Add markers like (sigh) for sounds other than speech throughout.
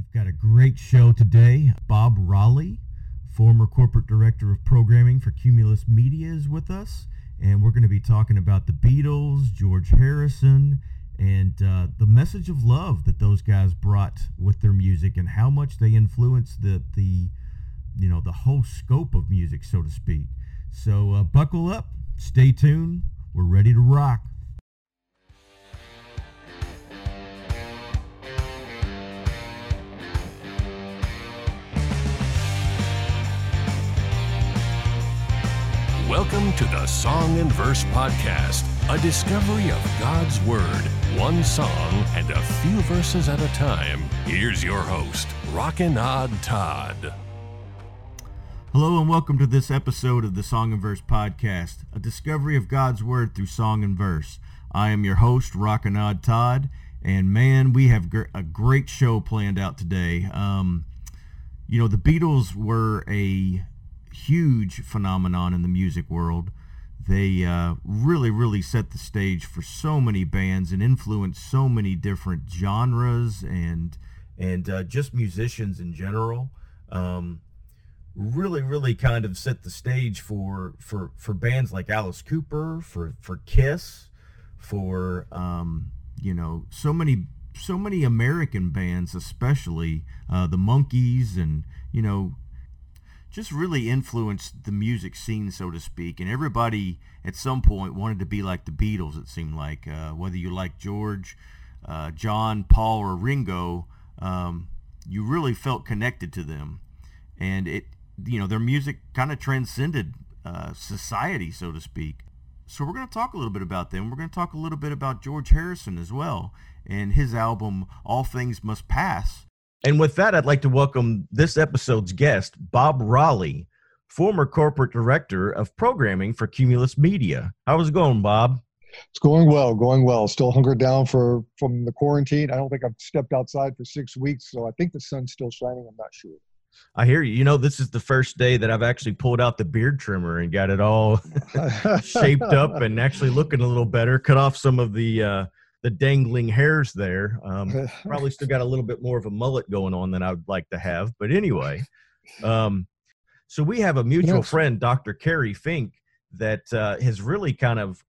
We've got a great show today. Bob Raleigh, former corporate director of programming for Cumulus Media, is with us. And we're going to be talking about the Beatles, George Harrison, and uh, the message of love that those guys brought with their music and how much they influenced the, the you know, the whole scope of music, so to speak. So uh, buckle up, stay tuned. We're ready to rock. Welcome to the Song and Verse Podcast, a discovery of God's Word, one song and a few verses at a time. Here's your host, Rockin' Odd Todd. Hello and welcome to this episode of the Song and Verse Podcast, a discovery of God's Word through song and verse. I am your host, Rockin' Odd Todd, and man, we have gr- a great show planned out today. Um, you know, the Beatles were a huge phenomenon in the music world. They uh, really, really set the stage for so many bands and influenced so many different genres and and uh, just musicians in general. Um, really, really kind of set the stage for for for bands like Alice Cooper, for for Kiss, for um, you know so many so many American bands, especially uh, the Monkees, and you know just really influenced the music scene, so to speak. And everybody at some point wanted to be like the Beatles, it seemed like. Uh, whether you like George, uh, John, Paul, or Ringo, um, you really felt connected to them. And it, you know, their music kind of transcended uh, society, so to speak. So we're going to talk a little bit about them. We're going to talk a little bit about George Harrison as well and his album All Things Must Pass and with that, I'd like to welcome this episode's guest, Bob Raleigh, former corporate director of programming for Cumulus Media. How's it going, Bob? It's going well, going well. Still hunkered down for from the quarantine. I don't think I've stepped outside for six weeks, so I think the sun's still shining. I'm not sure. I hear you. You know, this is the first day that I've actually pulled out the beard trimmer and got it all (laughs) (laughs) shaped up and actually looking a little better. Cut off some of the uh, the dangling hairs there. Um, (laughs) probably still got a little bit more of a mullet going on than I would like to have. But anyway, um, so we have a mutual yes. friend, Dr. Carrie Fink, that uh, has really kind of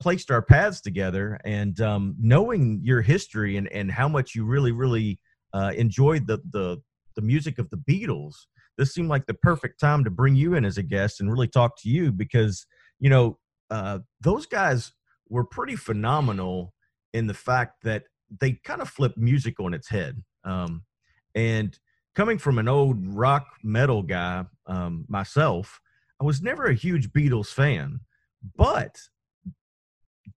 placed our paths together. And um, knowing your history and, and how much you really, really uh, enjoyed the, the, the music of the Beatles, this seemed like the perfect time to bring you in as a guest and really talk to you because, you know, uh, those guys were pretty phenomenal in the fact that they kind of flip music on its head. Um, and coming from an old rock metal guy um, myself, I was never a huge Beatles fan, but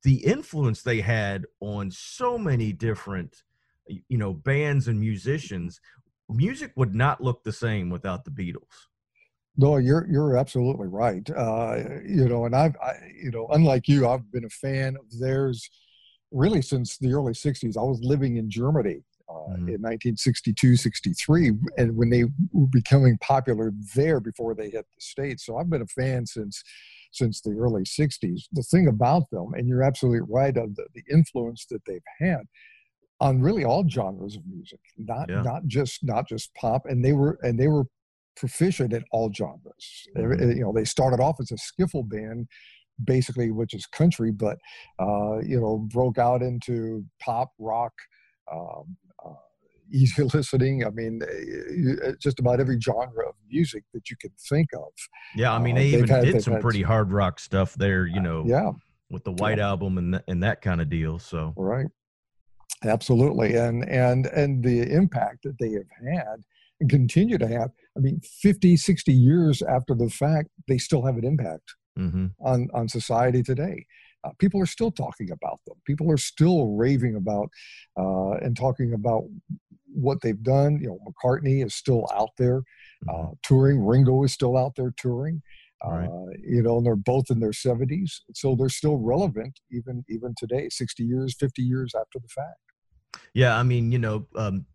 the influence they had on so many different, you know, bands and musicians, music would not look the same without the Beatles. No, you're you're absolutely right. Uh, you know, and I've, I, you know, unlike you, I've been a fan of theirs really since the early 60s. I was living in Germany uh, mm-hmm. in 1962, 63, and when they were becoming popular there before they hit the States. So I've been a fan since since the early 60s. The thing about them, and you're absolutely right, of the, the influence that they've had on really all genres of music, not yeah. not just not just pop, and they were and they were proficient at all genres. Mm-hmm. You know, they started off as a skiffle band basically which is country, but uh, you know broke out into pop, rock, um, uh, (laughs) easy listening. I mean, eh, eh, just about every genre of music that you can think of. Yeah, I mean, uh, they uh, even had, did some had, pretty hard rock stuff there. You know, yeah, with the White yeah. Album and th- and that kind of deal. So right, absolutely, and and and the impact that they have had and continue to have. I mean, 50, 60 years after the fact, they still have an impact mm-hmm. on on society today. Uh, people are still talking about them. People are still raving about uh, and talking about what they've done. You know, McCartney is still out there uh, mm-hmm. touring. Ringo is still out there touring. Right. Uh, you know, and they're both in their 70s, so they're still relevant even even today, 60 years, 50 years after the fact. Yeah, I mean, you know, um,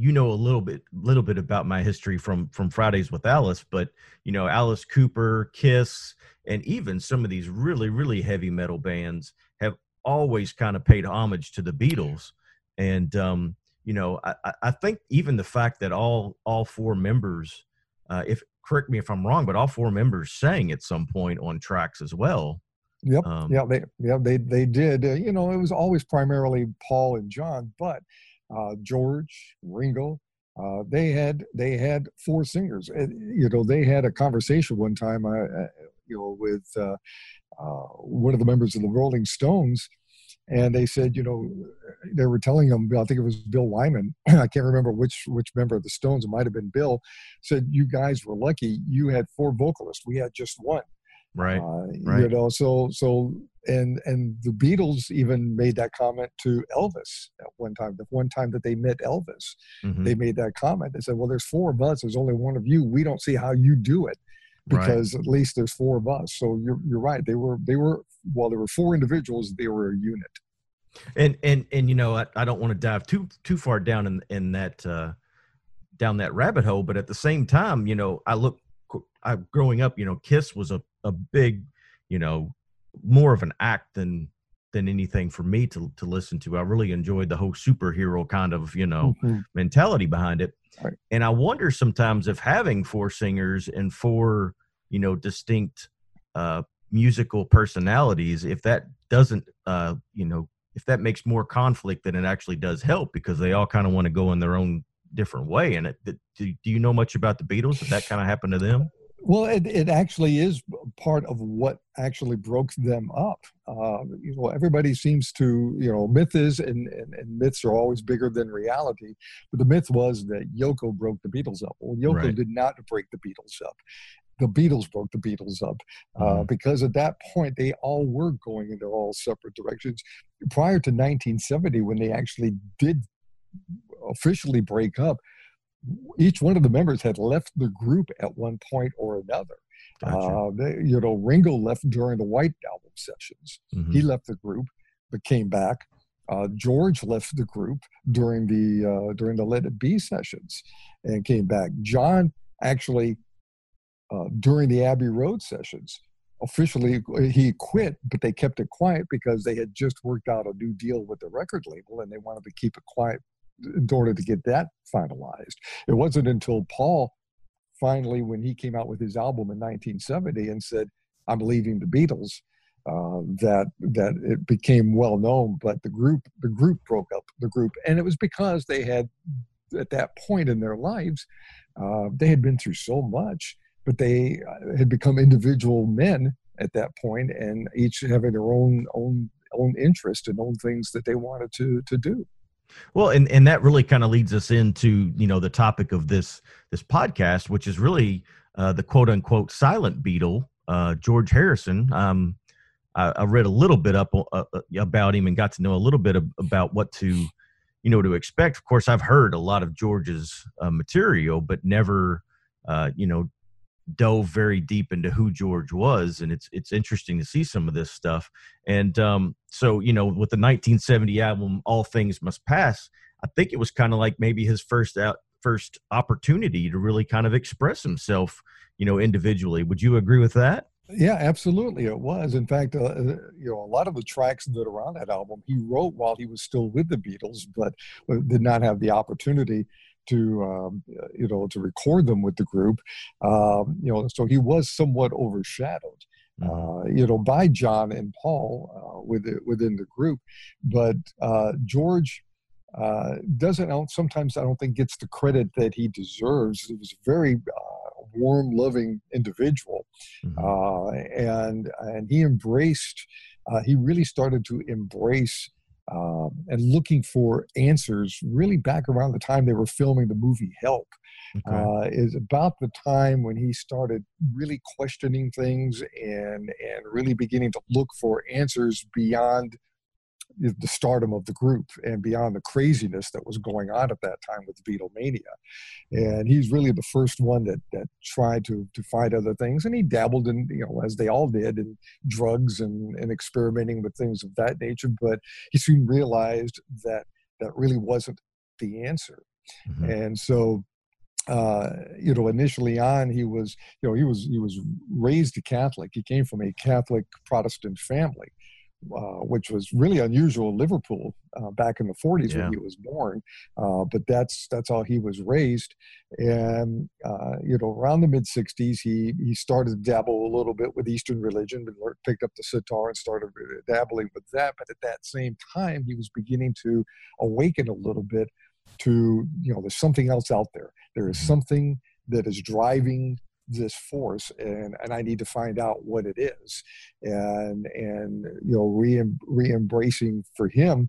you know a little bit little bit about my history from from Fridays with Alice, but you know Alice Cooper, Kiss, and even some of these really really heavy metal bands have always kind of paid homage to the Beatles, and um, you know, I, I think even the fact that all all four members, uh, if correct me if I'm wrong, but all four members sang at some point on tracks as well. Yep. Um, yeah. They yeah they they did. Uh, you know, it was always primarily Paul and John, but uh, George, Ringo, uh, they had they had four singers. you know, they had a conversation one time, uh you know, with uh, uh, one of the members of the Rolling Stones, and they said, you know, they were telling him, I think it was Bill Wyman, (clears throat) I can't remember which which member of the Stones, it might have been Bill, said, you guys were lucky, you had four vocalists, we had just one. Right. Uh, right. You know, so so and and the Beatles even made that comment to Elvis at one time. The one time that they met Elvis, mm-hmm. they made that comment. They said, "Well, there's four of us. There's only one of you. We don't see how you do it." because right. at least there's four of us. So you're you're right. They were they were while there were four individuals, they were a unit. And and and you know I, I don't want to dive too too far down in in that uh, down that rabbit hole, but at the same time, you know I look I growing up, you know, Kiss was a a big, you know, more of an act than than anything for me to to listen to. I really enjoyed the whole superhero kind of you know mm-hmm. mentality behind it. Right. And I wonder sometimes if having four singers and four you know distinct uh, musical personalities, if that doesn't uh, you know if that makes more conflict than it actually does help because they all kind of want to go in their own different way. And it, do, do you know much about the Beatles? Did that kind of happen to them? Well, it, it actually is part of what actually broke them up. Uh, you know, everybody seems to, you know, myth is, and, and, and, myths are always bigger than reality. But the myth was that Yoko broke the Beatles up. Well, Yoko right. did not break the Beatles up. The Beatles broke the Beatles up uh, mm-hmm. because at that point they all were going in their all separate directions. Prior to 1970, when they actually did officially break up, each one of the members had left the group at one point or another. Gotcha. Uh, they, you know, Ringo left during the White Album sessions. Mm-hmm. He left the group, but came back. Uh, George left the group during the uh, during the Let It Be sessions, and came back. John actually uh, during the Abbey Road sessions officially he quit, but they kept it quiet because they had just worked out a new deal with the record label, and they wanted to keep it quiet in order to get that finalized. It wasn't until Paul finally, when he came out with his album in 1970 and said, "I'm leaving the Beatles," uh, that that it became well known. But the group the group broke up the group, and it was because they had at that point in their lives uh, they had been through so much, but they uh, had become individual men at that point, and each having their own own own interest and own things that they wanted to to do. Well, and and that really kind of leads us into you know the topic of this this podcast, which is really uh, the quote unquote silent Beatle, uh, George Harrison. Um, I, I, read a little bit up uh, uh about him and got to know a little bit of, about what to you know to expect. Of course, I've heard a lot of George's uh, material, but never uh, you know dove very deep into who George was, and it's it's interesting to see some of this stuff. And um, so, you know, with the 1970 album "All Things Must Pass," I think it was kind of like maybe his first out first opportunity to really kind of express himself, you know, individually. Would you agree with that? Yeah, absolutely, it was. In fact, uh, uh you know, a lot of the tracks that are on that album he wrote while he was still with the Beatles, but did not have the opportunity to um, you know to record them with the group. Um, you know, so he was somewhat overshadowed. Mm-hmm. Uh, you know, by John and Paul uh, within within the group, but uh, George uh, doesn't. Sometimes I don't think gets the credit that he deserves. He was a very uh, warm, loving individual, mm-hmm. Uh, and and he embraced. he really started to embrace um, and looking for answers really back around the time they were filming the movie Help. Okay. Uh, is about the time when he started really questioning things and and really beginning to look for answers beyond the stardom of the group and beyond the craziness that was going on at that time with Beatlemania. And he's really the first one that that tried to to find other things. And he dabbled in, you know, as they all did, in drugs and, and experimenting with things of that nature. But he soon realized that that really wasn't the answer. Mm-hmm. And so uh, you know, initially on, he was, you know, he was he was raised a Catholic. He came from a Catholic Protestant family, uh, which was really unusual in Liverpool uh, back in the 40s Yeah. when he was born. Uh, but that's that's how he was raised. And uh, you know, around the mid 60s, he he started to dabble a little bit with Eastern religion, and picked up the sitar and started dabbling with that. But at that same time, he was beginning to awaken a little bit to you know, there's something else out there. There is Mhm. something that is driving this force and and I need to find out what it is. And and you know re re-embracing for him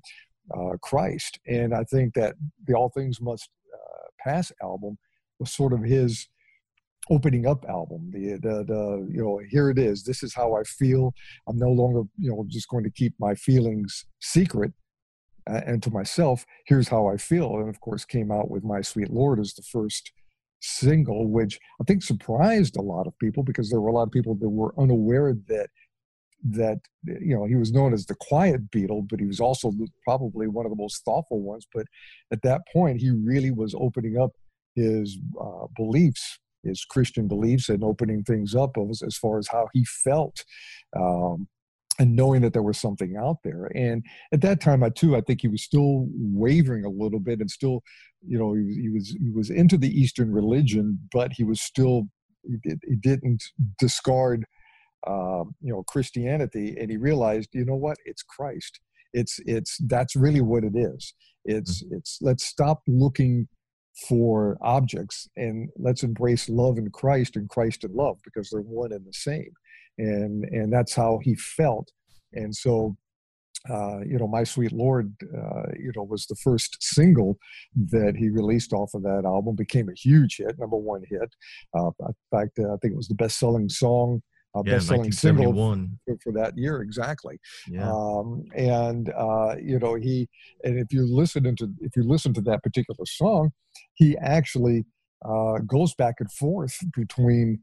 uh, Christ. And I think that the All Things Must uh, Pass album was sort of his opening up album. The, the the you know here it is. This is how I feel. I'm no longer you know just going to keep my feelings secret uh, and to myself here's how I feel. And of course came out with My Sweet Lord as the first single, which I think surprised a lot of people because there were a lot of people that were unaware that that you know he was known as the quiet Beatle, but he was also probably one of the most thoughtful ones. But at that point, he really was opening up his uh, beliefs, his Christian beliefs, and opening things up as, as far as how he felt. Um, and knowing that there was something out there. And at that time, I too, I think he was still wavering a little bit and still, you know, he, he was he was into the Eastern religion, but he was still he, did, he didn't discard, uh, you know, Christianity, and he realized, you know what, it's Christ. It's it's that's really what it is. It's it's let's stop looking for objects and let's embrace love in Christ and Christ in love because they're one and the same and and that's how he felt. And so uh, you know my sweet lord uh, you know was the first single that he released off of that album became a huge hit number one hit. Uh, in fact uh, i think it was the best-selling song uh, Yeah, best-selling single for, for that year exactly. Yeah. um, and uh, you know he and if you listen into if you listen to that particular song he actually uh, goes back and forth between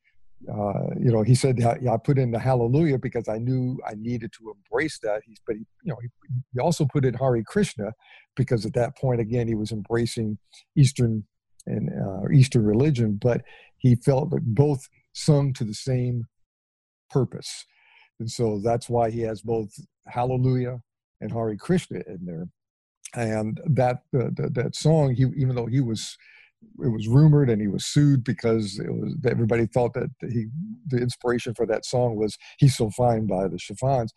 uh, you know he said i put in the hallelujah because i knew i needed to embrace that. He's but he, you know he, he also put in hare krishna because at that point again he was embracing eastern and uh, eastern religion but he felt that both sung to the same purpose. And so that's why he has both hallelujah and hare krishna in there. And that uh, that, that song he even though he was it was rumored and he was sued because it was everybody thought that he the inspiration for that song was he's so fine by the chiffons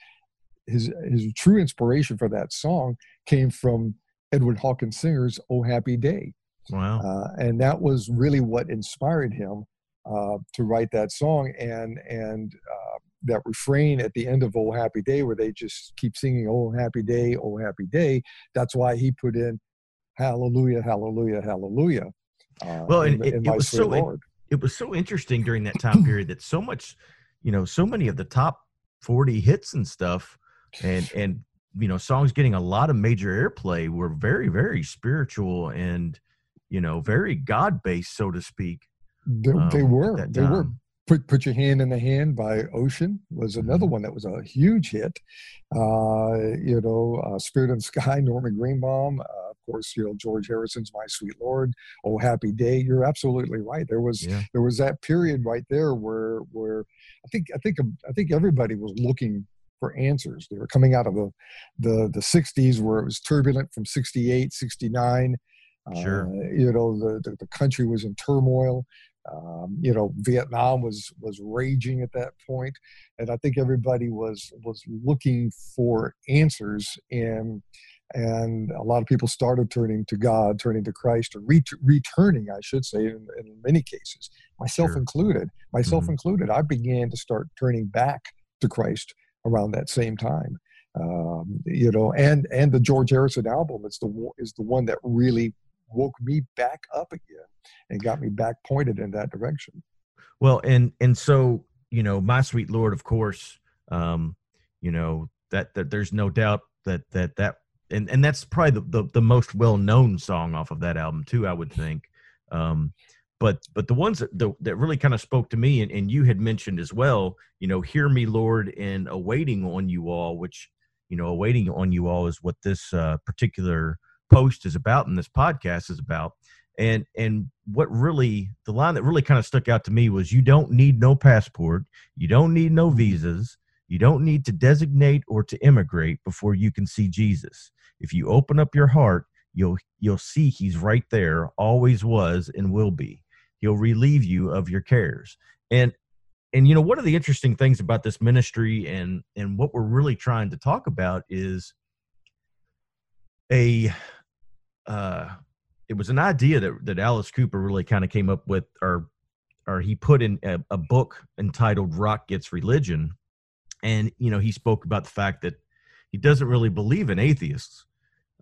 his his true inspiration for that song came from edward hawkins singer's oh happy day Wow. uh, and that was really what inspired him uh, to write that song and and uh, that refrain at the end of "Oh Happy Day," where they just keep singing "Oh Happy Day, Oh Happy Day." That's why he put in "Hallelujah, Hallelujah, Hallelujah." Uh, Well, in, and it- in it was so in- Lord. it was so interesting during that time period that so much, you know, so many of the top 40 hits and stuff and (laughs) and you know, songs getting a lot of major airplay were very very spiritual and you know, very God-based so to speak. They, um, they were. They were. Put Put Your Hand in the Hand by Ocean was another Mhm. one that was a huge hit. Uh, you know, uh, Spirit in the Sky, (laughs) Norman Greenbaum. Uh, of course, you know George Harrison's My Sweet Lord. Oh Happy Day. You're absolutely right. There was Yeah. there was that period right there where where I think I think I think everybody was looking for answers. They were coming out of the the the 60s where it was turbulent from 68, 69. Sure. Uh, you know, the, the the country was in turmoil. Um, you know, Vietnam was was raging at that point, and I think everybody was was looking for answers and and a lot of people started turning to God, turning to Christ, or ret- returning, I should say, in, in many cases, myself Sure. included. Myself Mhm. included. I began to start turning back to Christ around that same time. Um, you know, and and the George Harrison album is the one- is the one that really woke me back up again and got me back pointed in that direction. Well, and and so you know, my sweet Lord, of course, um, you know that that there's no doubt that that that and and that's probably the the, the most well known song off of that album too. I would think. Um, but but the ones that the, that really kind of spoke to me, and, and you had mentioned as well, you know, hear me, Lord, and awaiting on you all, which you know, awaiting on you all is what this uh, particular post is about, and this podcast is about and and what really the line that really kind of stuck out to me was you don't need no passport you don't need no visas You don't need to designate or to immigrate before you can see Jesus. If you open up your heart, you'll you'll see he's right there, always was and will be. He'll relieve you of your cares. And and you know one of the interesting things about this ministry and and what we're really trying to talk about is a uh it was an idea that that Alice Cooper really kind of came up with or or he put in a, a book entitled Rock Gets Religion and you know he spoke about the fact that he doesn't really believe in atheists.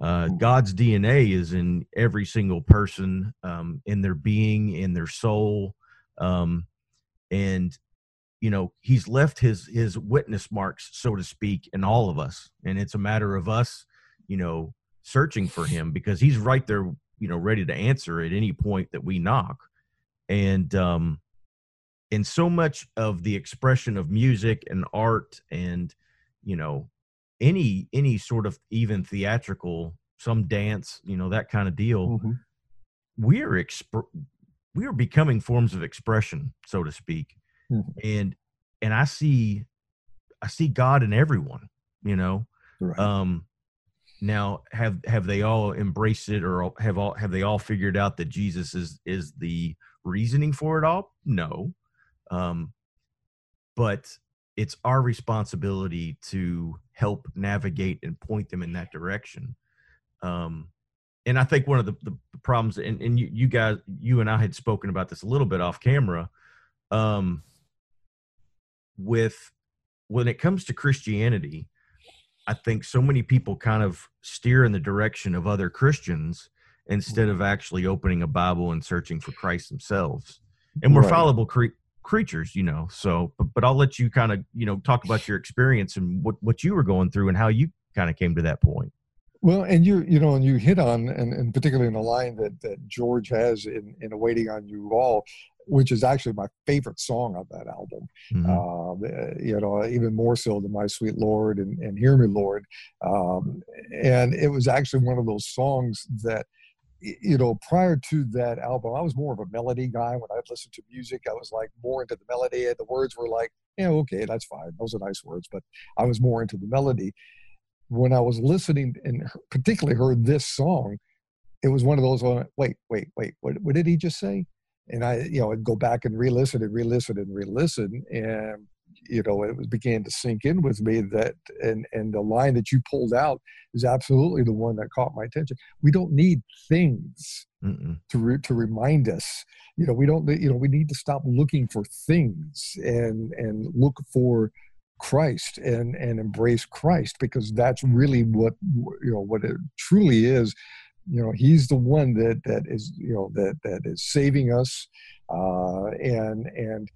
Uh, mm. God's DNA is in every single person, um, in their being, in their soul, um, and you know He's left his his witness marks, so to speak, in all of us, and it's a matter of us, you know, searching for Him because He's right there, you know, ready to answer at any point that we knock, and um, and so much of the expression of music and art and you know any any sort of even theatrical some dance you know that kind of deal mm-hmm. we're exp- we're becoming forms of expression so to speak mm-hmm. and and i see i see god in everyone you know right. um now have have they all embraced it or have all have they all figured out that jesus is is the reasoning for it all no um but it's our responsibility to help navigate and point them in that direction. Um, and I think one of the, the problems, and, and you, you, guys, you and I had spoken about this a little bit off camera, um, with when it comes to Christianity, I think so many people kind of steer in the direction of other Christians instead of actually opening a Bible and searching for Christ themselves. And we're right. fallible cre- creatures, you know. So, but, but I'll let you kind of, you know, talk about your experience and what, what you were going through and how you kind of came to that point. Well, and you, you know, and you hit on, and, and particularly in the line that, that George has in, in Waiting on You All, which is actually my favorite song of that album. Mm-hmm. Um, you know, even more so than My Sweet Lord and, and Hear Me Lord. Um, and it was actually one of those songs that – you know, prior to that album, I was more of a melody guy. When I'd listen to music, I was like more into the melody. and The words were like, yeah, okay, that's fine. Those are nice words, but I was more into the melody. When I was listening and particularly heard this song, it was one of those. Uh, wait, wait, wait. What, what did he just say? And I, you know, I'd go back and re-listen and re-listen and re-listen, and you know, it began to sink in with me that, and and the line that you pulled out is absolutely the one that caught my attention. We don't need things to re, to remind us. You know, we don't. You know, we need to stop looking for things and and look for Christ and and embrace Christ because that's really what you know what it truly is. You know, He's the one that that is you know that that is saving us, uh, and and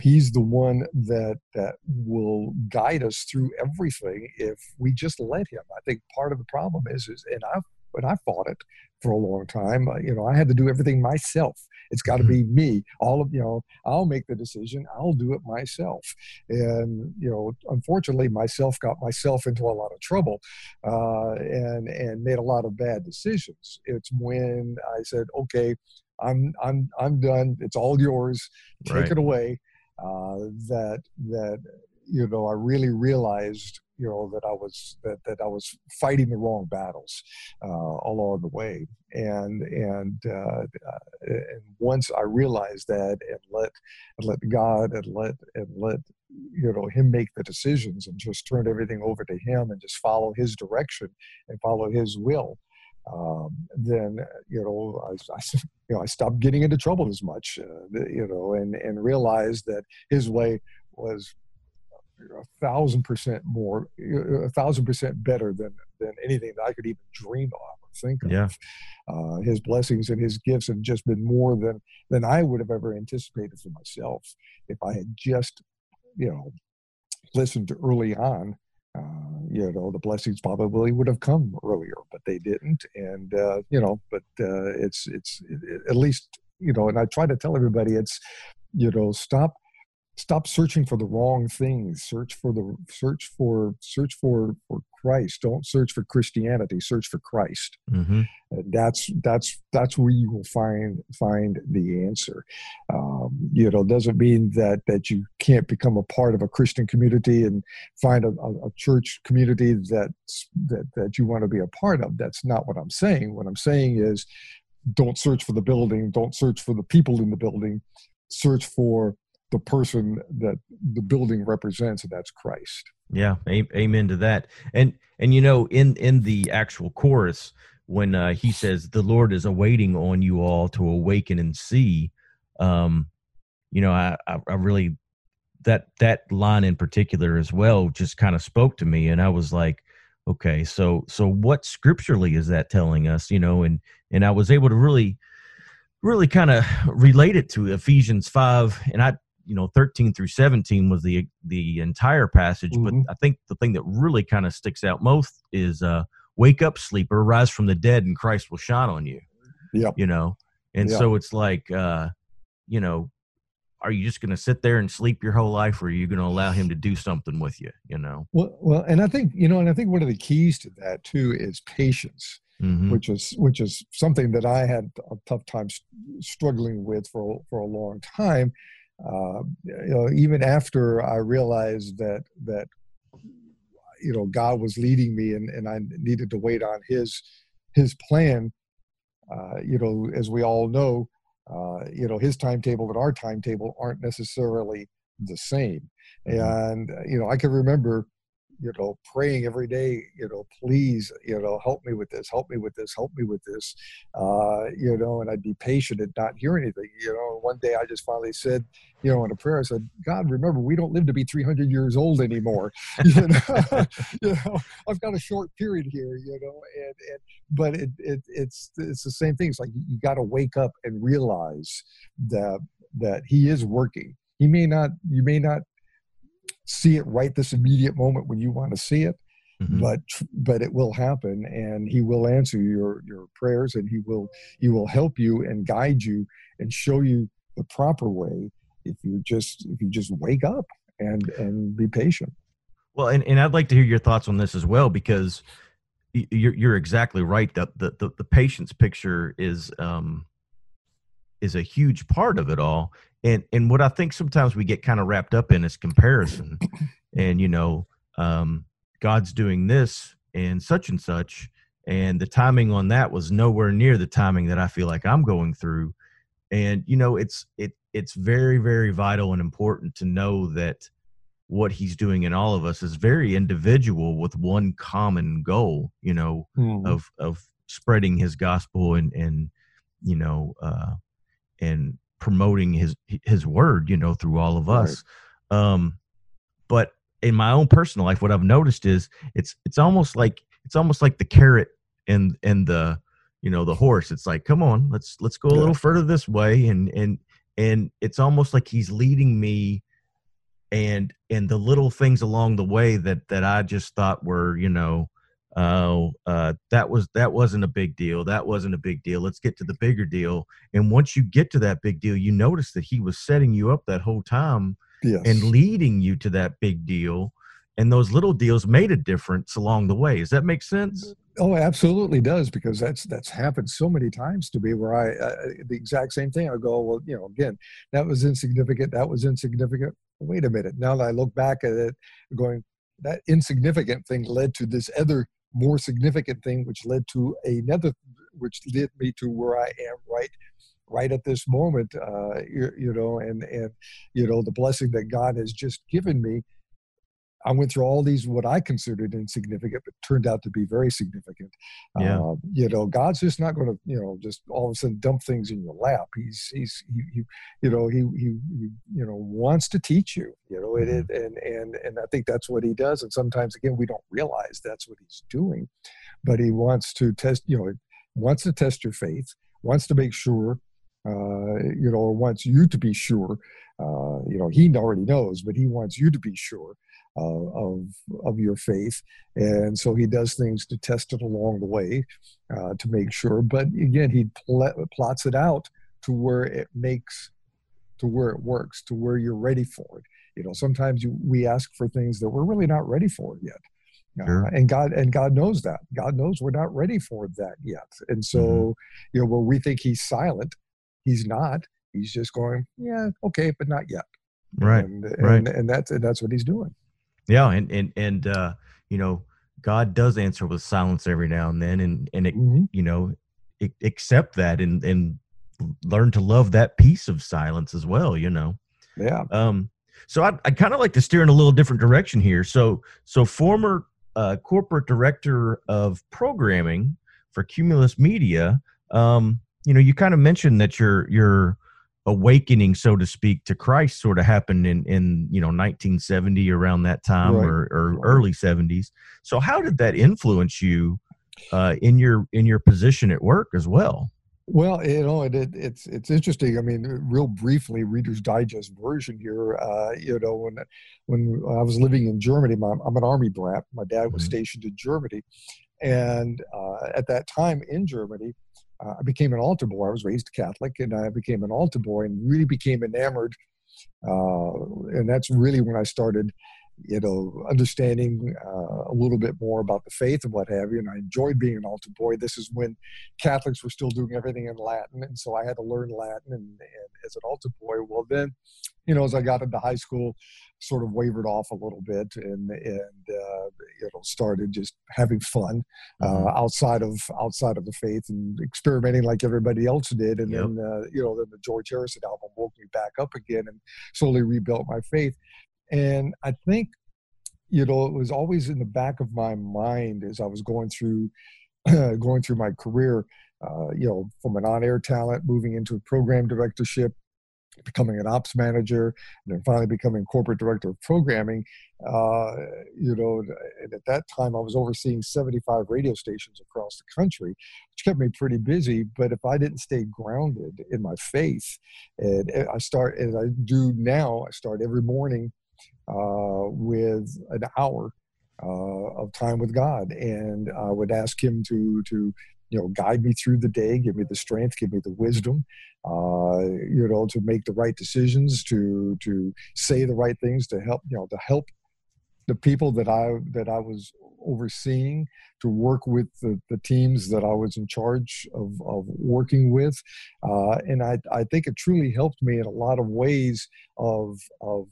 he's the one that that will guide us through everything if we just let him. I think part of the problem is is and i've and i fought it for a long time uh, you know i had to do everything myself. It's got to mm-hmm. be me. All of you know i'll make the decision. I'll do it myself. And you know unfortunately myself got myself into a lot of trouble uh, and and made a lot of bad decisions. It's when i said okay i'm i'm i'm done. It's all yours. Take right. it away uh, that that you know I really realized you know that I was that, that I was fighting the wrong battles uh, along the way, and and uh, and once I realized that and let and let God and let and let you know him make the decisions and just turn everything over to him and just follow his direction and follow his will um, then you know I, I, (laughs) you know I stopped getting into trouble as much, uh, you know, and and realized that his way was a thousand percent more, a thousand percent better than than anything that I could even dream of or think yeah. of. Uh, his blessings and his gifts have just been more than than I would have ever anticipated for myself if I had just, you know, listened early on uh, you know the blessings probably would have come earlier but they didn't. And uh, you know but uh, it's it's it, at least you know and i try to tell everybody it's you know stop stop searching for the wrong things. Search for the search for search for for christ. Don't search for christianity. Search for christ. Mm-hmm. that's that's that's where you will find find the answer. Um, you know doesn't mean that that you can't become a part of a christian community and find a, a, a church community that that that you want to be a part of. That's not what i'm saying. What i'm saying is don't search for the building. Don't search for the people in the building. Search for the person that the building represents and that's christ. Yeah amen to that. And and you know in in the actual chorus when uh, he says the lord is awaiting on you all to awaken and see um you know i i, I really that that line in particular as well just kind of spoke to me and i was like okay so so what scripturally is that telling us? You know and and i was able to really really kind of relate it to ephesians 5 and i you know 13 through 17 was the the entire passage mm-hmm. but i think the thing that really kind of sticks out most is uh wake up sleeper rise from the dead and christ will shine on you yeah you know? And so it's like uh you know are you just going to sit there and sleep your whole life or are you going to allow him to do something with you? you know? Well well and i think you know and i think one of the keys to that too is patience mm-hmm. which is which is something that i had a tough time struggling with for for a long time uh, you know, even after I realized that that you know God was leading me and, and I needed to wait on His His plan. Uh, you know, as we all know, uh, you know His timetable and our timetable aren't necessarily the same. Mm-hmm. And you know, I can remember you know, praying every day, you know, please, you know, help me with this, help me with this, help me with this, uh, you know, and I'd be patient and not hear anything. You know, one day I just finally said, you know, in a prayer, I said, God, remember, we don't live to be 300 years old anymore. (laughs) you, know, (laughs) you know, I've got a short period here, you know, and, and but it, it, it's, it's the same thing. It's like you got to wake up and realize that, that he is working. He may not, you may not see it right this immediate moment when you want to see it mm-hmm. but but it will happen and he will answer your your prayers and he will he will help you and guide you and show you the proper way if you just if you just wake up and and be patient well and, and i'd like to hear your thoughts on this as well because you're, you're exactly right that the, the, the patience picture is um is a huge part of it all and and what I think sometimes we get kind of wrapped up in is comparison, (clears throat) and you know, um, God's doing this and such and such, and the timing on that was nowhere near the timing that I feel like I'm going through, and you know, it's it it's very very vital and important to know that what he's doing in all of us is very individual with one common goal you know mm. of of spreading his gospel and and you know uh and promoting his his word you know through all of us. Right. um but in my own personal life what i've noticed is it's it's almost like it's almost like the carrot and and the you know the horse. It's like come on let's let's go a little further this way and and and it's almost like he's leading me and and the little things along the way that that i just thought were you know oh uh, that was that wasn't a big deal that wasn't a big deal let's get to the bigger deal and once you get to that big deal you notice that he was setting you up that whole time yes. and leading you to that big deal and those little deals made a difference along the way does that make sense oh absolutely does because that's that's happened so many times to me where i uh, the exact same thing i go well you know again that was insignificant that was insignificant wait a minute now that i look back at it going that insignificant thing led to this other more significant thing, which led to another, which led me to where I am right right at this moment uh, you, you, know and and you know the blessing that god has just given me I went through all these what I considered insignificant, but turned out to be very significant. Yeah. Uh, you know, God's just not going to you know just all of a sudden dump things in your lap. He's he's he, he you know he, he, he you know wants to teach you. You know, mm-hmm. it, and and and I think that's what he does. And sometimes again we don't realize that's what he's doing, but he wants to test. You know, wants to test your faith. Wants to make sure. Uh, you know, or wants you to be sure. Uh, you know, he already knows, but he wants you to be sure uh, of of your faith, and so he does things to test it along the way uh, to make sure. But again, he pl- plots it out to where it makes to where it works, to where you're ready for it. You know, sometimes you, we ask for things that we're really not ready for yet. Uh, sure. And God and God knows that. God knows we're not ready for that yet. And so, mm-hmm. you know, where we think He's silent, He's not. He's just going, yeah, okay, but not yet. Right. And, right. And, and that's and that's what He's doing. Yeah, and and and uh, you know, God does answer with silence every now and then, and and it, mm-hmm. you know, it, accept that and and learn to love that piece of silence as well. You know. Yeah. Um. So I I kind of like to steer in a little different direction here. So so former uh, corporate director of programming for Cumulus Media. Um. You know, you kind of mentioned that you're you're awakening, so to speak, to Christ sort of happened in in you know 1970 around that time right. or, or early 70s. So how did that influence you uh, in your in your position at work as well? Well, you know, it, it, it's it's interesting. I mean, real briefly, Reader's Digest version here. Uh, you know, when when I was living in Germany, my, I'm an army brat. My dad was mm-hmm. stationed in Germany, and uh, at that time in Germany, uh, I became an altar boy. I was raised Catholic, and I became an altar boy, and really became enamored. Uh, and that's really when I started, you know, understanding uh, a little bit more about the faith and what have you. And I enjoyed being an altar boy. This is when Catholics were still doing everything in Latin, and so I had to learn Latin. And, and as an altar boy, well, then, you know, as I got into high school, sort of wavered off a little bit and and uh, you know started just having fun uh, mm-hmm. outside of outside of the faith and experimenting like everybody else did and yep. then uh, you know then the George Harrison album woke me back up again and slowly rebuilt my faith and I think you know it was always in the back of my mind as I was going through (clears throat) going through my career uh, you know from an on-air talent moving into a program directorship becoming an ops manager, and then finally becoming corporate director of programming. Uh, you know, and at that time I was overseeing 75 radio stations across the country, which kept me pretty busy. But if I didn't stay grounded in my faith, and I start as I do now, I start every morning with an hour uh, of time with God, and I would ask Him to to you know guide me through the day give me the strength give me the wisdom uh, you know to make the right decisions to to say the right things to help you know to help the people that i that i was overseeing to work with the, the teams that i was in charge of, of working with. Uh, and I, I think it truly helped me in a lot of ways of of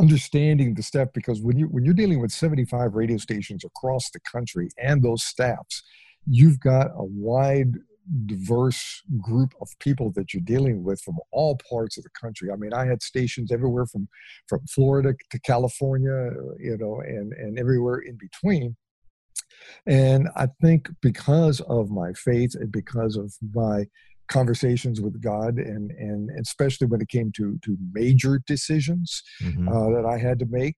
understanding the step because when you when you're dealing with 75 radio stations across the country and those staffs you've got a wide diverse group of people that you're dealing with from all parts of the country. I mean, I had stations everywhere from from Florida to California, uh, you know, and and everywhere in between. And I think because of my faith and because of my conversations with God, and and especially when it came to to major decisions mm-hmm. uh, that I had to make,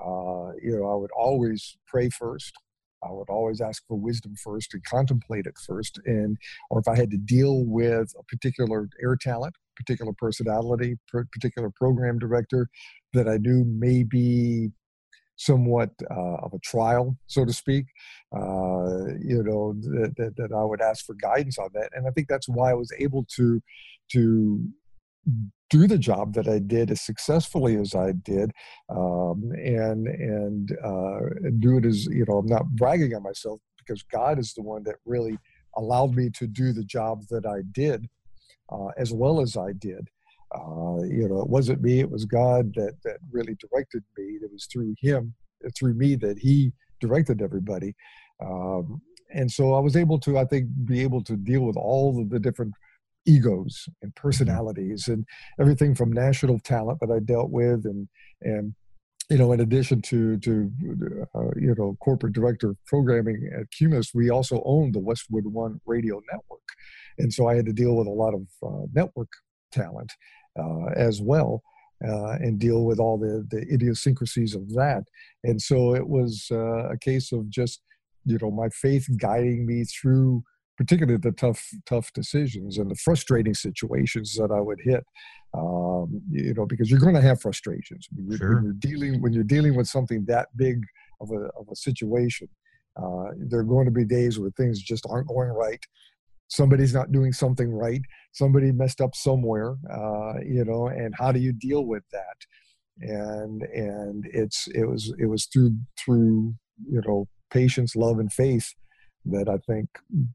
uh, you know, I would always pray first. I would always ask for wisdom first and contemplate it first. And, or if I had to deal with a particular air talent, particular personality, particular program director that I knew may be somewhat uh, of a trial, so to speak, uh, you know, that, that, that, I would ask for guidance on that. And I think that's why I was able to, to do the job that I did as successfully as I did, um, and and uh, do it as you know I'm not bragging on myself because God is the one that really allowed me to do the job that I did uh, as well as I did. Uh, you know, it wasn't me; it was God that that really directed me. It was through Him, through me, that He directed everybody. Um, and so I was able to, I think, be able to deal with all of the different egos and mm-hmm. personalities and everything from national talent that I dealt with and and you know in addition to to uh, you know corporate director of programming at Cumulus we also owned the Westwood One radio network and so I had to deal with a lot of uh, network talent uh, as well uh, and deal with all the the idiosyncrasies of that and so it was uh, a case of just you know my faith guiding me through particularly the tough tough decisions and the frustrating situations that I would hit. Um, you know, because you're going to have frustrations when you're, sure. when you're, dealing when you're dealing with something that big of a of a situation. Uh, there are going to be days where things just aren't going right. Somebody's not doing something right somebody messed up somewhere uh, you know and how do you deal with that? And and it's it was it was through through you know patience love and faith that i think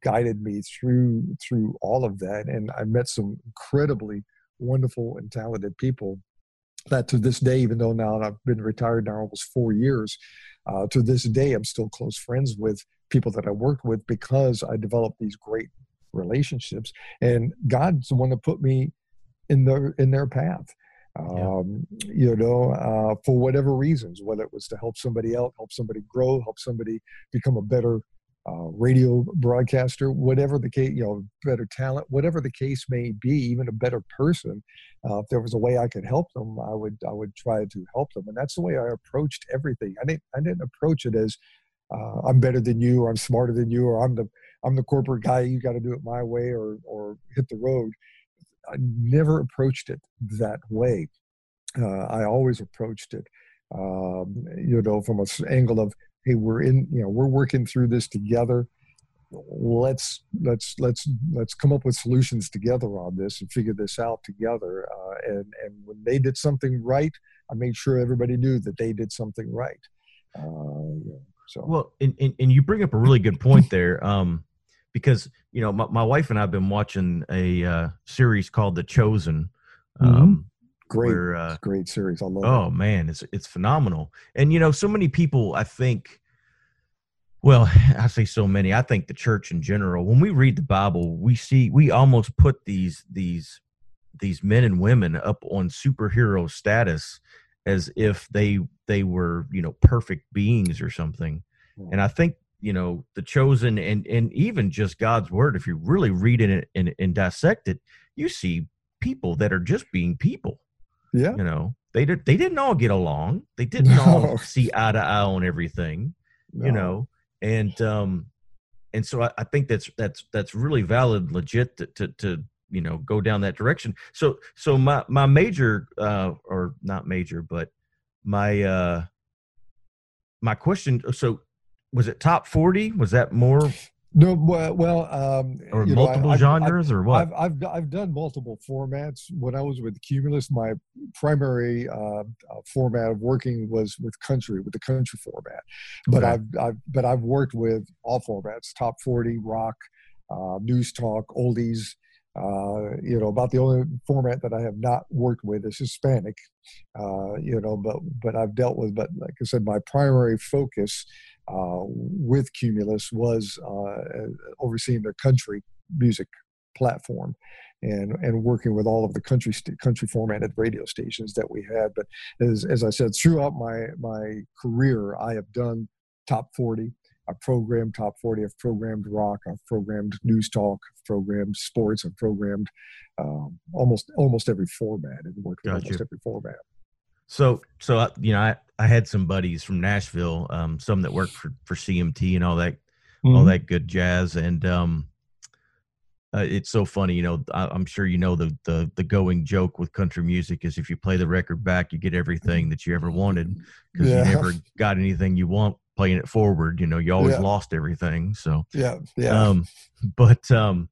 guided me through through all of that. And i met some incredibly wonderful and talented people that to this day even though now i've been retired now almost four years uh, to this day i'm still close friends with people that i worked with because i developed these great relationships and god's the one that put me in their in their path. Um, you know uh, for whatever reasons whether it was to help somebody out help somebody grow help somebody become a better uh, radio broadcaster whatever the case you know better talent whatever the case may be even a better person uh, if there was a way i could help them i would i would try to help them. And that's the way i approached everything. I didn't i didn't approach it as uh, i'm better than you or i'm smarter than you or i'm the I'm the corporate guy. You got to do it my way or or hit the road. I never approached it that way. Uh, I always approached it, um, you know, from an angle of, hey, we're in, you know, we're working through this together. Let's let's let's let's come up with solutions together on this and figure this out together. Uh, and and when they did something right, I made sure everybody knew that they did something right. Uh, so well, and, and, and you bring up a really good point there. Um, because you know my, my wife and I've been watching a uh, series called The Chosen. Mm-hmm. Um, mm-hmm. Great, where, uh, great series. I love. Oh it. man, it's it's phenomenal. And you know, so many people. I think. Well, (laughs) I say so many. I think the church in general. When we read the Bible, we see we almost put these these these men and women up on superhero status as if they they were you know perfect beings or something. And I think you know the chosen and and even just god's word if you really read it and, and dissect it you see people that are just being people yeah. you know? They did they didn't all get along. They (laughs) didn't no. all see eye to eye on everything no. you know? And um and so I, I, think that's that's that's really valid legit to, to, to you know go down that direction. So so my my major uh or not major but my uh my question so was it top 40 was that more no well um or multiple know, I, genres I've, or what I've, I've, I've done multiple formats when i was with cumulus my primary uh, uh, format of working was with country with the country format but okay. I've, I've but i've worked with all formats top 40 rock uh, news talk oldies uh, you know, about the only format that I have not worked with is Hispanic. Uh, you know, but but I've dealt with. But like I said, my primary focus uh, with Cumulus was uh, overseeing their country music platform and and working with all of the country st- country formatted radio stations that we had. But as as I said, throughout my my career, I have done top forty. I've programmed top 40. I've programmed rock. I've programmed news talk. I've programmed sports. I've programmed um, almost almost every format and worked with almost every format. So, so uh, you know, I, I had some buddies from Nashville, um, some that worked for, for CMT and all that, mm-hmm. all that good jazz. And, um, uh, it's so funny, you know. I, am sure you know the, the the going joke with country music is if you play the record back, you get everything that you ever wanted because yeah. you never got anything you want playing it forward. You know, you always yeah. lost everything. So yeah, yeah. Um, (laughs) but um,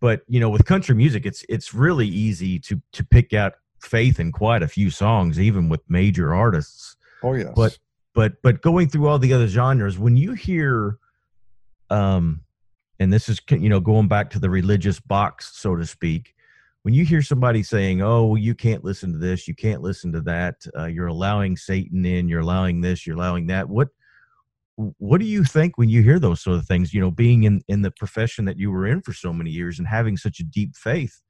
but you know, with country music, it's it's really easy to to pick out faith in quite a few songs, even with major artists. Oh yes. But but but going through all the other genres, when you hear, um, and this is you know going back to the religious box, so to speak, when you hear somebody saying, "Oh, you can't listen to this, you can't listen to that, uh, you're allowing Satan in, you're allowing this, you're allowing that," what what do you think when you hear those sort of things? You know, being in in the profession that you were in for so many years and having such a deep faith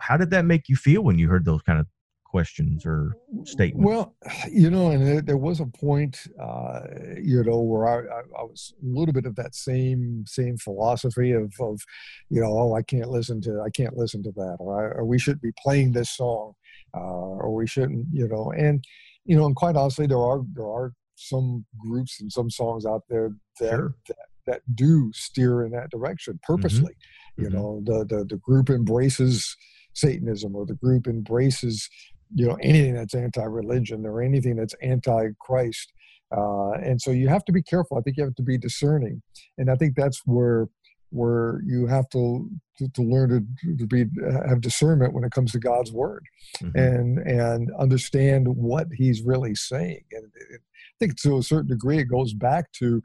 how did that make you feel when you heard those kind of questions or statements? Well, you know, and there, there was a point, uh, you know, where I, I, I, was a little bit of that same same philosophy of, of, you know, oh, I can't listen to, I can't listen to that, or, I, or we shouldn't be playing this song, uh, or we shouldn't, you know, and you know, and quite honestly, there are there are some groups and some songs out there that sure. that, that do steer in that direction mm-hmm. purposely. Mm-hmm. You know, the, the the group embraces Satanism or the group embraces, you know, anything that's anti-religion or anything that's anti-Christ. Uh, and so you have to be careful. I think you have to be discerning, and I think that's where where you have to to, to learn to, to be have discernment when it comes to God's word mm-hmm. and and understand what He's really saying. And I think to a certain degree, it goes back to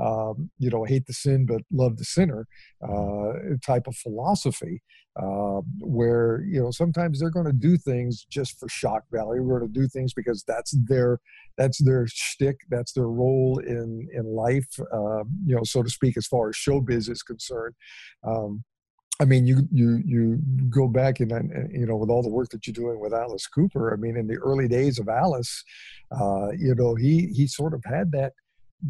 um, you know, hate the sin but love the sinner uh, type of philosophy, uh, where you know sometimes they're going to do things just for shock value. We're going to do things because that's their that's their shtick, that's their role in in life, uh, you know, so to speak, as far as showbiz is concerned. Um, I mean, you you you go back and, and, you know with all the work that you're doing with Alice Cooper. I mean, in the early days of Alice, uh, you know, he he sort of had that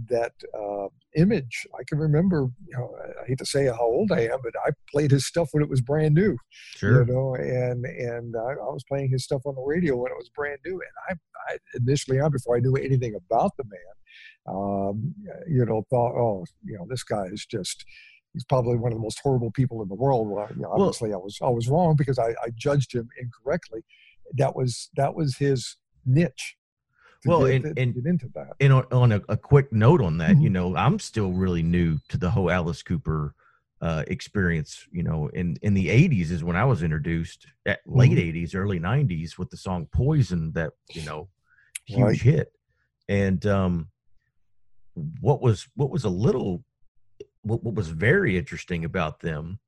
that uh, image. I can remember, you know, I hate to say how old I am, but I played his stuff when it was brand new. Sure. You know, and and I, I was playing his stuff on the radio when it was brand new. And I, I initially on before I knew anything about the man, um, you know, thought, oh, you know, this guy is just. He's probably one of the most horrible people in the world. Well, you know, obviously, well, I was I was wrong because I, I judged him incorrectly. That was that was his niche well, get, and, and, get into that. And on, on a, a, quick note on that, mm-hmm. you know, I'm still really new to the whole Alice Cooper uh, experience. You know, in in the '80s is when I was introduced, at late mm-hmm. '80s, early '90s, with the song "Poison," that you know, huge right. hit. And um, what was what was a little what, what was very interesting about them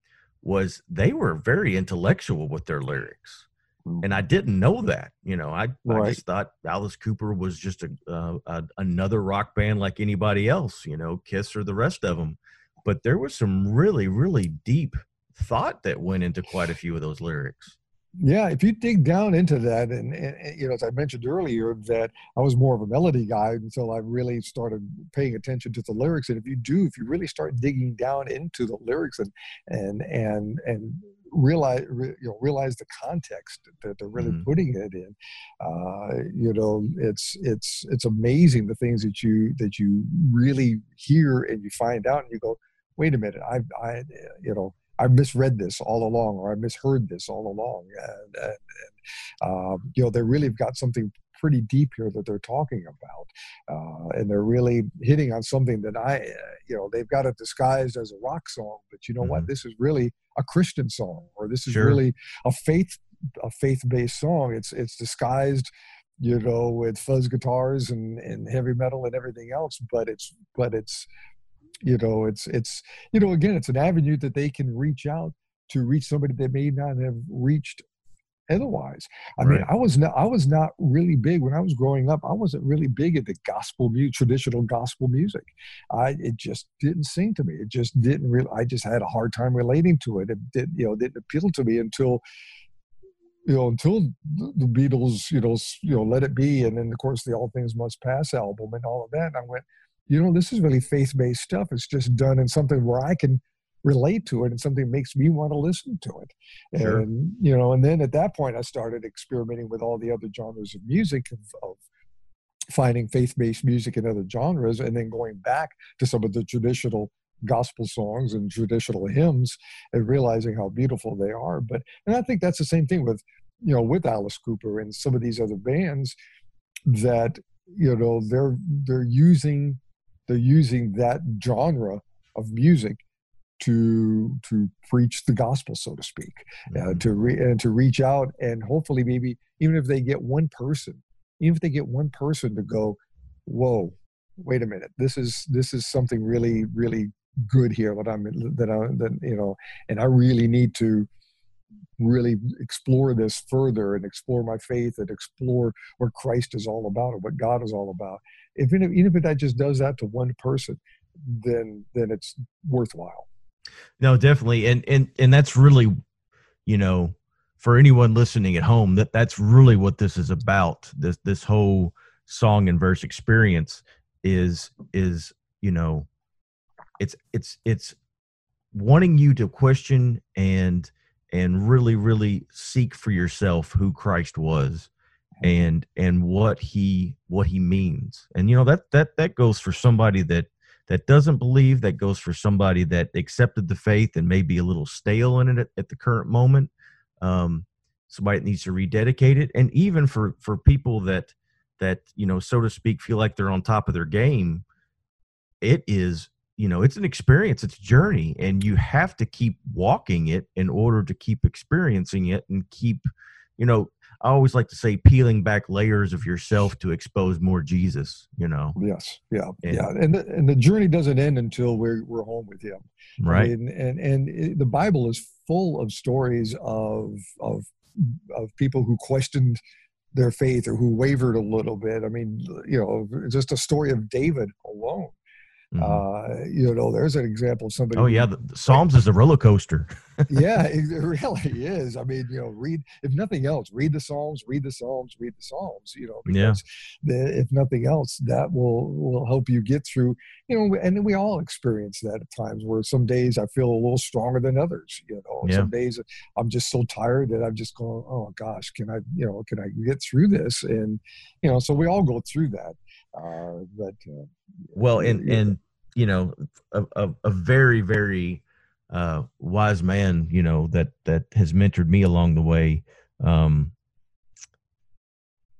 was they were very intellectual with their lyrics and I didn't know that. You know, I, right. I just thought Alice Cooper was just a, uh, a, another rock band like anybody else. You know, Kiss or the rest of them. But there was some really, really deep thought that went into quite a few of those lyrics. Yeah, if you dig down into that, and, and, you know, as I mentioned earlier, that I was more of a melody guy until I really started paying attention to the lyrics. And if you do, if you really start digging down into the lyrics and and and and realize re, you know realize the context that they're really mm-hmm. putting it in uh, you know it's it's it's amazing the things that you that you really hear and you find out and you go wait a minute i i you know I misread this all along, or I misheard this all along, and, and, and um, you know they really have got something pretty deep here that they're talking about, uh, and they're really hitting on something that I, uh, you know, they've got it disguised as a rock song, but you know mm-hmm. what? This is really a Christian song, or this is sure. really a faith a faith based song. It's it's disguised you know, with fuzz guitars and, and heavy metal and everything else. But it's but it's you know, it's it's you know, again, it's an avenue that they can reach out to reach somebody they may not have reached otherwise. I right. mean, I was not I was not really big when I was growing up. I wasn't really big into gospel music, traditional gospel music. I it just didn't sing to me. It just didn't really. I just had a hard time relating to it. It did you know didn't appeal to me until you know until the Beatles you know you know Let It Be and then of course the All Things Must Pass album and all of that. And I went, you know, this is really faith based stuff. It's just done in something where I can relate to it and something makes me want to listen to it sure. and you know and then at that point i started experimenting with all the other genres of music of, of finding faith-based music in other genres and then going back to some of the traditional gospel songs and traditional hymns and realizing how beautiful they are but and i think that's the same thing with you know with alice cooper and some of these other bands that you know they're they're using they're using that genre of music to to preach the gospel, so to speak, uh, mm-hmm. uh, to re- and to reach out and hopefully maybe even if they get one person, even if they get one person to go, whoa, wait a minute, this is this is something really really good here that I'm that I that you know, and I really need to really explore this further and explore my faith and explore what Christ is all about and what God is all about. If even if that just does that to one person, then then it's worthwhile. No, definitely, and and and that's really, you know, for anyone listening at home, that that's really what this is about. This this whole song and verse experience is is you know, it's it's it's wanting you to question and and really really seek for yourself who Christ was and and what he what he means and you know that that that goes for somebody that that doesn't believe that goes for somebody that accepted the faith and may be a little stale in it at, at the current moment um, somebody that needs to rededicate it. And even for for people that that you know so to speak feel like they're on top of their game it is you know it's an experience it's a journey and you have to keep walking it in order to keep experiencing it and keep you know i always like to say peeling back layers of yourself to expose more jesus you know? Yes yeah and, yeah and the, and the journey doesn't end until we're, we're home with him. Right. and and, and it, the bible is full of stories of of of people who questioned their faith or who wavered a little bit. I mean you know just a story of david alone Mm-hmm. Uh, you know, there's an example of somebody. Oh yeah, the, the Psalms is a roller coaster. (laughs) yeah, it, really is. I mean, you know, read if nothing else, read the Psalms, read the Psalms, read the Psalms. You know, because yeah. the, if nothing else, that will will help you get through. You know, and we all experience that at times where some days I feel a little stronger than others. You know, yeah. some days I'm just so tired that I'm just going, oh gosh, can I, you know, can I get through this? And you know, so we all go through that. Uh, but uh, well, and and you know, a, a, a very very uh, wise man, you know, that that has mentored me along the way. Um,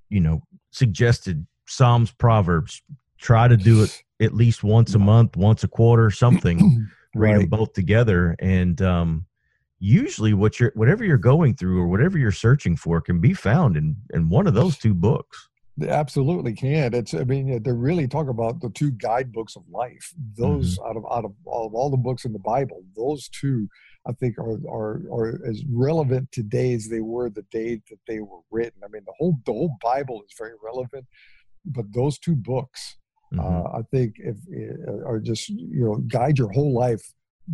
you know, suggested Psalms, Proverbs. Try to do it at least once a month, once a quarter, something. (clears throat) right. Read them both together, and um, usually, what you're whatever you're going through or whatever you're searching for can be found in in one of those two books. They absolutely can. It's I mean they're really talking about the two guidebooks of life. Those mm-hmm. out of out of all, of all the books in the Bible, those two I think are are are as relevant today as they were the day that they were written. I mean the whole the whole Bible is very relevant, but those two books uh, mm-hmm. uh, I think if uh, are just you know guide your whole life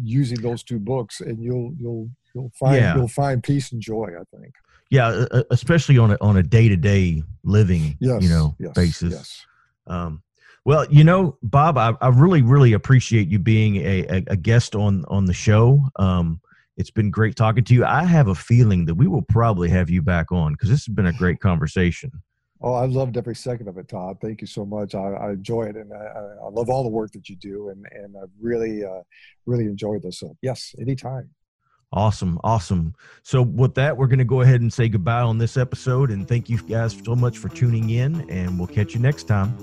using those two books, and you'll you'll you'll find yeah. you'll find peace and joy. I think yeah especially on a on a day-to-day living yes, you know yes, basis yes. Um, well you know bob I, I, really really appreciate you being a, a, a guest on on the show um, it's been great talking to you i have a feeling that we will probably have you back on because this has been a great conversation Oh, I loved every second of it, Todd. Thank you so much. I, I enjoy it, and I, I, love all the work that you do, and and I really, uh, really enjoyed this. So, yes, anytime. Awesome. Awesome. So, with that, we're going to go ahead and say goodbye on this episode. And thank you guys so much for tuning in. And we'll catch you next time.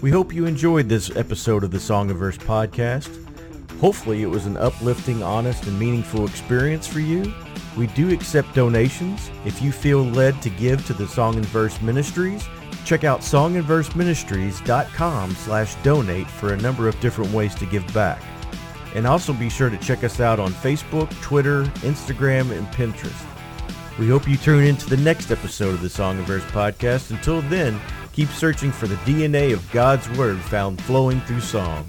We hope you enjoyed this episode of the Song and Verse podcast. Hopefully, it was an uplifting, honest, and meaningful experience for you. We do accept donations. If you feel led to give to the Song and Verse Ministries, check out songandverseministries.com slash donate for a number of different ways to give back. And also be sure to check us out on Facebook, Twitter, Instagram, and Pinterest. We hope you tune in to the next episode of the Song and Verse podcast. Until then, keep searching for the DNA of God's Word found flowing through song.